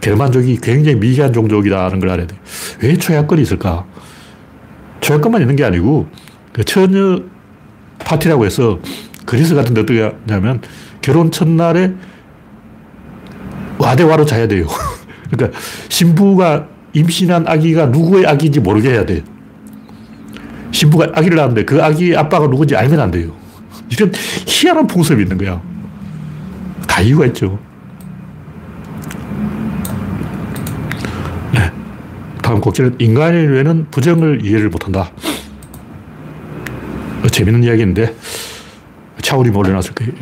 게르만족이 굉장히 미개한 종족이라는 걸 알아야 돼요. 왜 초야권이 있을까? 초야권만 있는 게 아니고 그 처녀 파티라고 해서 그리스 같은 데 어떻게 하냐면 결혼 첫날에 와대와로 자야 돼요. 그러니까 신부가 임신한 아기가 누구의 아기인지 모르게 해야 돼. 신부가 아기를 낳았는데 그 아기 아빠가 누군지 알면 안 돼요. 이런 희한한 풍습이 있는 거야. 다 이유가 있죠. 네. 다음 곡지는 인간의 뇌는 부정을 이해를 못한다. 어, 재밌는 이야기인데 차우리 올려놨을 거예요.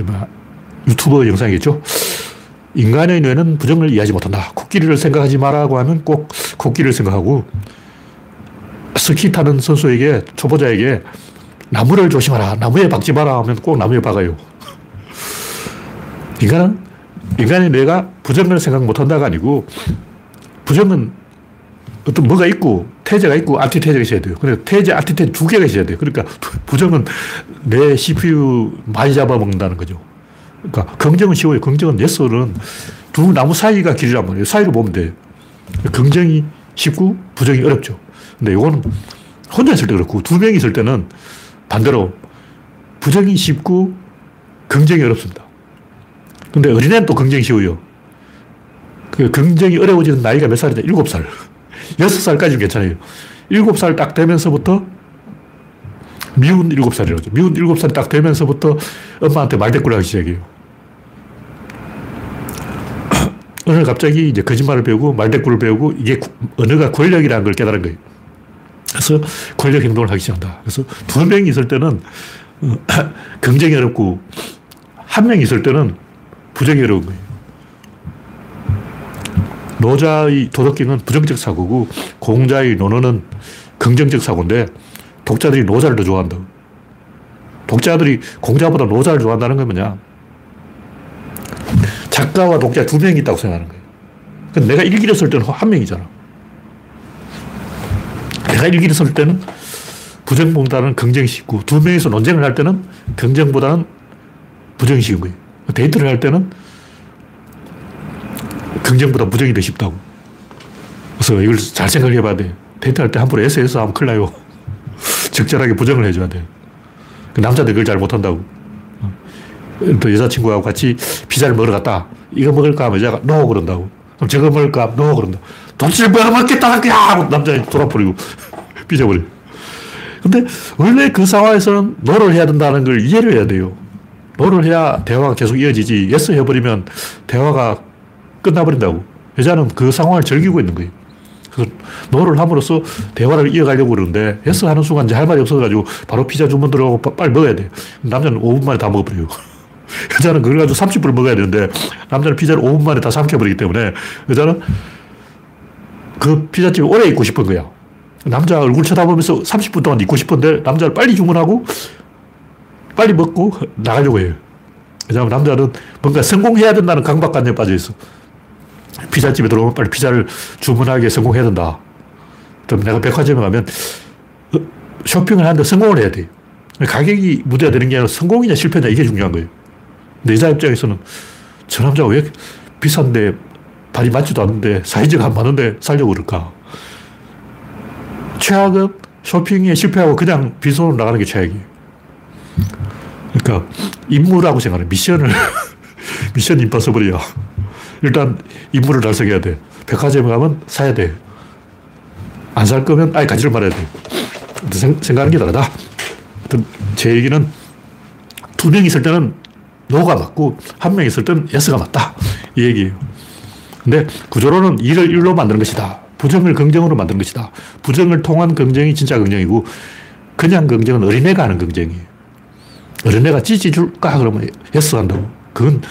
유튜버 영상이겠죠. 인간의 뇌는 부정을 이해하지 못한다. 코끼리를 생각하지 마라고 하면 꼭 코끼리를 생각하고 스키 타는 선수에게 초보자에게 나무를 조심하라. 나무에 박지 마라 하면 꼭 나무에 박아요. 인간은 인간의 뇌가 부정을 생각 못 한다가 아니고 부정은 어떤 뭐가 있고 태제가 있고 안티태제가 있어야 돼요. 근데 태제, 안티태제 두 개가 있어야 돼요. 그러니까 부정은 내 CPU 많이 잡아먹는다는 거죠. 그러니까 긍정은 쉬워요. 긍정은 예스는 두 나무 사이가 길이란 말이에요. 사이로 보면 돼요. 긍정이 쉽고 부정이 어렵죠. 근데 이거는 혼자 있을 때 그렇고 두 명이 있을 때는 반대로 부정이 쉽고 긍정이 어렵습니다. 근데 어린애는 또 긍정이 쉬워요. 그 긍정이 어려워지는 나이가 몇 살이냐? 일곱 살. 여섯 살까지는 괜찮아요. 일곱 살 딱 되면서부터 미운 일곱 살이라고 미운 일곱 살이 딱 되면서부터 엄마한테 말대꾸를 하기 시작해요. 오늘 갑자기 이제 거짓말을 배우고 말대꾸를 배우고 이게 언어가 권력이라는 걸 깨달은 거예요. 그래서 권력 행동을 하기 시작한다. 그래서 두 명이 있을 때는 어, 경쟁이 어렵고 한 명이 있을 때는 부정이 어려운 거예요. 노자의 도덕경은 부정적 사고고 공자의 논어는 긍정적 사고인데 독자들이 노자를 더 좋아한다. 독자들이 공자보다 노자를 좋아한다는 건 뭐냐? 작가와 독자 두 명이 있다고 생각하는 거예요. 그러니까 내가 일기를 쓸 때는 한 명이잖아. 내가 일기를 쓸 때는 부정보다는 긍정식이고 두 명이서 논쟁을 할 때는 긍정보다는 부정식인 거예요. 데이트를 할 때는 긍정보다 부정이 더 쉽다고. 그래서 이걸 잘 생각해 봐야 돼. 데이트할 때 함부로 SS 하면 큰일 나요. 적절하게 부정을 해줘야 돼. 그 남자들 그걸 잘 못한다고. 또 여자친구하고 같이 피자를 먹으러 갔다. 이거 먹을까 하면 여자가 no 그런다고. 그럼 저거 먹을까? no 그런다. 도대체 뭐 먹겠다, 그냥! 남자가 돌아버리고 삐져버려. 근데 원래 그 상황에서는 no를 해야 된다는 걸 이해를 해야 돼요. no를 해야 대화가 계속 이어지지. yes 해버리면 대화가 끝나버린다고. 여자는 그 상황을 즐기고 있는 거예요. no를 함으로써 대화를 이어가려고 그러는데 yes 하는 순간 이제 할 말이 없어가지고 바로 피자 주문 들어가고 빨리 먹어야 돼. 남자는 5분 만에 다 먹어버려요. 여자는 그걸 가지고 30분을 먹어야 되는데 남자는 피자를 5분 만에 다 삼켜버리기 때문에 여자는 그 피자집에 오래 있고 싶은 거야. 남자 얼굴 쳐다보면서 30분 동안 있고 싶은데 남자를 빨리 주문하고 빨리 먹고 나가려고 해요. 왜냐하면 남자는 뭔가 성공해야 된다는 강박관념에 빠져 있어. 피자집에 들어오면 빨리 피자를 주문하게 성공해야 된다. 그럼 내가 백화점에 가면 어, 쇼핑을 하는데 성공을 해야 돼. 가격이 문제가 되는 게 아니라 성공이냐 실패냐 이게 중요한 거예요. 내 여자 입장에서는 저 남자가 왜 비싼데 발이 맞지도 않는데 사이즈가 안 맞는데 살려고 그럴까? 최악은 쇼핑에 실패하고 그냥 빈손으로 나가는 게 최악이에요. 그러니까 임무라고 생각해. 미션을, 미션 임파서블이야. 일단 임무를 달성해야 돼. 백화점에 가면 사야 돼. 안 살 거면 아예 가지를 말아야 돼. 생각하는 게 다르다. 제 얘기는 두 명 있을 때는 no가 맞고 한 명 있을 때는 yes가 맞다. 이 얘기예요. 근데 구조론은 이를 일로 만드는 것이다. 부정을 긍정으로 만드는 것이다. 부정을 통한 긍정이 진짜 긍정이고 그냥 긍정은 어린애가 하는 긍정이에요. 어린애가 찌찌 줄까? 그러면 yes 한다고. 그건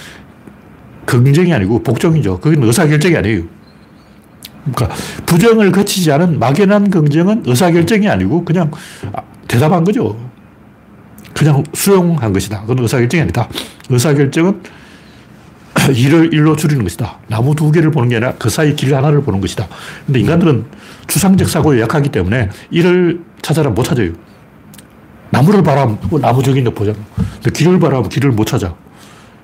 긍정이 아니고 복종이죠. 그건 의사결정이 아니에요. 그러니까 부정을 거치지 않은 막연한 긍정은 의사결정이 아니고 그냥 대답한 거죠. 그냥 수용한 것이다. 그건 의사결정이 아니다. 의사결정은 이를 일로 줄이는 것이다. 나무 두 개를 보는 게 아니라 그 사이 길 하나를 보는 것이다. 근데 인간들은 추상적 사고에 약하기 때문에 일을 찾아라 못 찾아요. 나무를 바라면 나무 저기 있는 보잖아. 근데 길을 바라면 길을 못 찾아.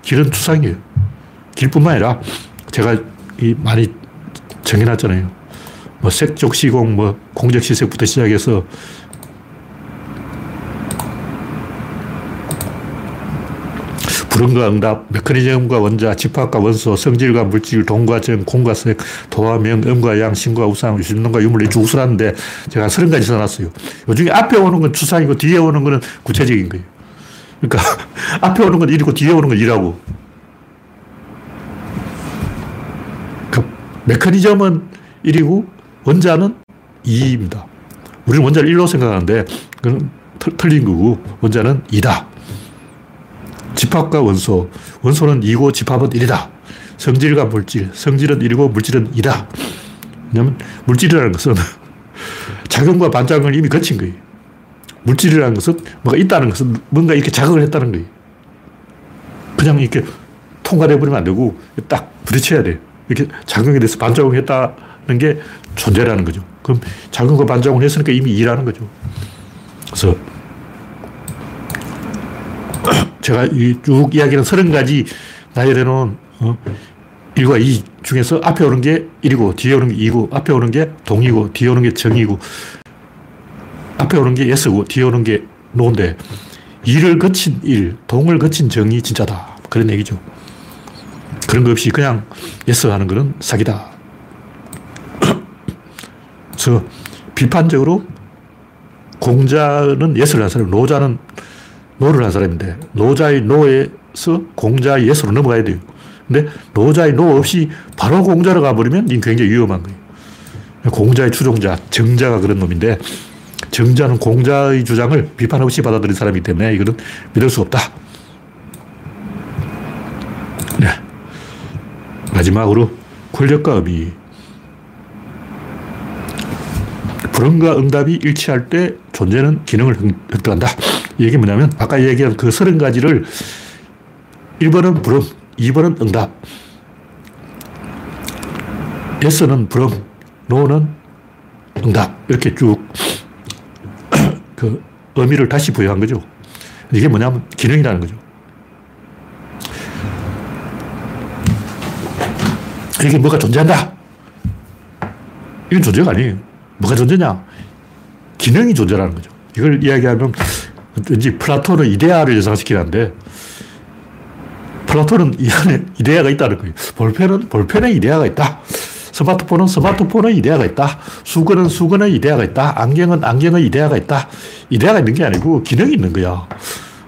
길은 추상이에요. 길뿐만 아니라 제가 이 많이 정해놨잖아요. 뭐 색적 시공, 뭐 공적 시색부터 시작해서 불응과 응답, 메커니즘과 원자, 집합과 원소, 성질과 물질, 동과 정, 공과 색, 도와 명, 음과 양, 신과 우상, 유신론과 유물, 쭉 수라는데 제가 서른 가지 써놨어요. 요 중에 앞에 오는 건 추상이고 뒤에 오는 거는 구체적인 거예요. 그러니까 앞에 오는 건 일이고 뒤에 오는 건 일하고. 그 메커니즘은 일이고 원자는 이입니다. 우리는 원자를 일로 생각하는데 그건 틀린 거고 원자는 이다. 집합과 원소. 원소는 2고 집합은 1이다. 성질과 물질. 성질은 1이고 물질은 2다. 왜냐면 물질이라는 것은 작용과 반작용을 이미 거친 거예요. 물질이라는 것은 뭐가 있다는 것은 뭔가 이렇게 자극을 했다는 거예요. 그냥 이렇게 통과돼 버리면 안 되고 딱 부딪혀야 돼. 이렇게 작용에 대해서 반작용을 했다는 게 존재라는 거죠. 그럼 작용과 반작용을 했으니까 이미 일하는 거죠. 그래서 제가 쭉 이야기는 서른 가지 나열해놓은 어, 1과 2 중에서 앞에 오는 게 1이고 뒤에 오는 게 2고 앞에 오는 게 동이고 뒤에 오는 게 정이고 앞에 오는 게 yes고 뒤에 오는 게 no인데 일을 거친 일, 동을 거친 정이 진짜다. 그런 얘기죠. 그런 거 없이 그냥 yes 하는 거는 사기다. 그래서 비판적으로 공자는 yes를 한 사람, 노자는 no를 한 사람인데 노자의 no에서 공자의 yes로 넘어가야 돼요. 근데 노자의 no 없이 바로 공자로 가버리면 굉장히 위험한 거예요. 공자의 추종자, 정자가 그런 놈인데 정자는 공자의 주장을 비판 없이 받아들인 사람이기 때문에 이거는 믿을 수 없다. 네. 마지막으로 권력과 의미. 불응과 응답이 일치할 때 존재는 기능을 획득한다. 이게 뭐냐면 아까 얘기한 그 서른 가지를 1번은 불응, 2번은 응답. 예스는 불응, 노는 응답. 이렇게 쭉 그 의미를 다시 부여한 거죠. 이게 뭐냐면 기능이라는 거죠. 이게 뭐가 존재한다. 이건 존재가 아니에요. 뭐가 존재냐? 기능이 존재라는 거죠. 이걸 이야기하면 왠지 플라톤은 이데아를 예상시키는데 플라톤은 이 안에 이데아가 있다는 거예요. 볼펜은 볼펜에 이데아가 있다. 스마트폰은 스마트폰에 이데아가 있다. 수건은 수건에 이데아가 있다. 안경은 안경에 이데아가 있다. 이데아가 있는 게 아니고 기능이 있는 거야.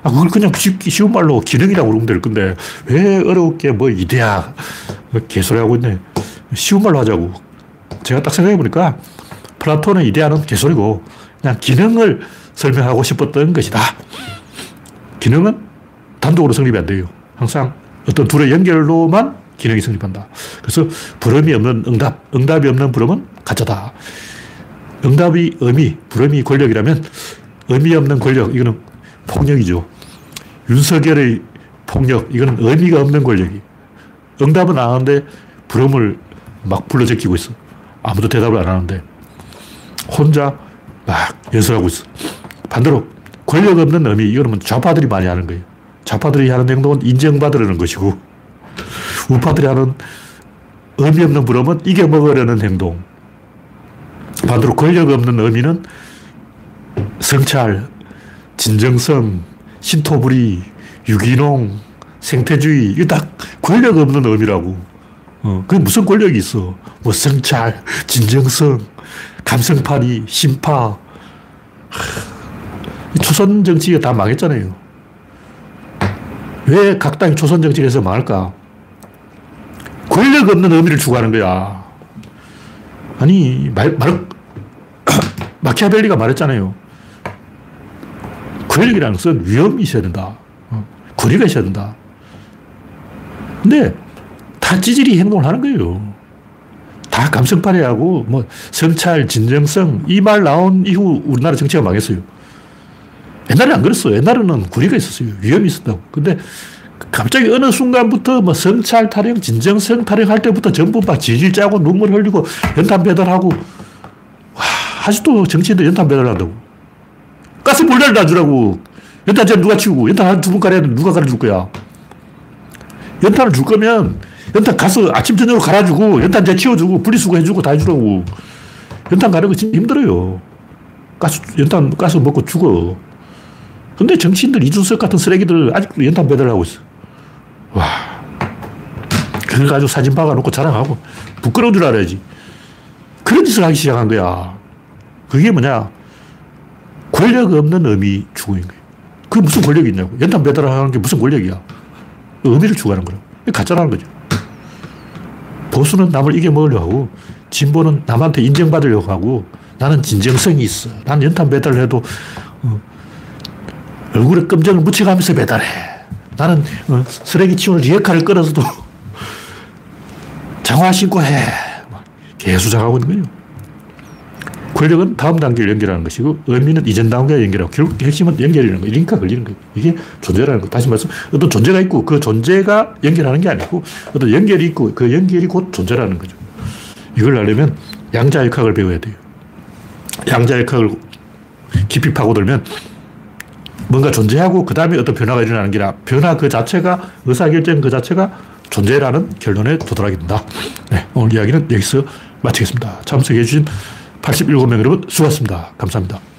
아, 그걸 그냥 쉽 쉬운 말로 기능이라고 그러면 될 건데 왜 어렵게 뭐 이데아 뭐 개소리 하고 있네. 쉬운 말로 하자고. 제가 딱 생각해 보니까 플라톤의 이데아는 개소리고 그냥 기능을 설명하고 싶었던 것이다. 기능은 단독으로 성립이 안 돼요. 항상 어떤 둘의 연결로만 기능이 성립한다. 그래서 불음이 없는 응답, 응답이 없는 불음은 가짜다. 응답이 의미, 불음이 권력이라면 의미 없는 권력, 이거는 폭력이죠. 윤석열의 폭력, 이거는 의미가 없는 권력이. 응답은 안 하는데 불음을 막 불러 제끼고 있어. 아무도 대답을 안 하는데 혼자 막 연설하고 있어. 반대로 권력 없는 의미, 이거는 좌파들이 많이 하는 거예요. 좌파들이 하는 행동은 인정받으려는 것이고, 우파들이 하는 의미 없는 부름은 이겨먹으려는 행동. 반대로 권력 없는 의미는 성찰, 진정성, 신토부리, 유기농, 생태주의, 이게 다 권력 없는 의미라고. 어, 그게 무슨 권력이 있어. 뭐 성찰, 진정성, 감성파리, 심파. 초선 정치가 다 망했잖아요. 왜 각 당이 초선 정치에서 망할까? 권력 없는 의미를 추구하는 거야. 아니, 말, 말, 마키아벨리가 말했잖아요. 권력이라는 것은 위험이 있어야 된다. 어, 거리가 있어야 된다. 근데 다 찌질이 행동을 하는 거예요. 다 감성파괴하고 뭐 성찰, 진정성 이 말 나온 이후 우리나라 정치가 망했어요. 옛날에 안 그랬어요. 옛날에는 구리가 있었어요. 위험이 있었다고. 근데 갑자기 어느 순간부터 뭐 성찰 타령, 진정성 타령 할 때부터 전부 막 질질 짜고 눈물 흘리고 연탄 배달하고 와, 아직도 정치인들 연탄 배달한다고. 가스 몰달 놔주라고. 연탄 누가 치우고 연탄 한두번 가려야 누가 갈아줄 거야. 연탄을 줄 거면 연탄 가서 아침, 저녁으로 갈아주고, 연탄 재 치워주고, 분리수거 해주고 다 해주라고. 연탄 가는 거 진짜 힘들어요. 가스, 연탄, 가스 먹고 죽어. 근데 정치인들 이준석 같은 쓰레기들 아직도 연탄 배달을 하고 있어. 와. 그걸 가지고 사진 박아놓고 자랑하고 부끄러운 줄 알아야지. 그런 짓을 하기 시작한 거야. 그게 뭐냐. 권력 없는 의미 추구인 거예요. 그게 무슨 권력이 있냐고. 연탄 배달하는 게 무슨 권력이야. 의미를 추구하는 거라. 가짜라는 거죠. 보수는 남을 이겨먹으려고 하고, 진보는 남한테 인정받으려고 하고, 나는 진정성이 있어. 난 연탄 배달을 해도, 어, 얼굴에 끔정을 묻혀가면서 배달해. 나는 어, 쓰레기 치우는 리어카를 끌어서도 장화 신고 해. 개수작하고 있는 거예요. 권력은 다음 단계를 연결하는 것이고 의미는 이전 단계에 연결하고 결국 핵심은 연결이라는 거예요. 링크가 걸리는 거예요. 이게 존재라는 거. 다시 말해서 어떤 존재가 있고 그 존재가 연결하는 게 아니고 어떤 연결이 있고 그 연결이 곧 존재라는 거죠. 이걸 알려면 양자역학을 배워야 돼요. 양자역학을 깊이 파고들면 뭔가 존재하고 그 다음에 어떤 변화가 일어나는 게 아니라 변화 그 자체가 의사결정 그 자체가 존재라는 결론에 도달하게 된다. 네, 오늘 이야기는 여기서 마치겠습니다. 참석해주신 87명 여러분 수고하셨습니다. 감사합니다.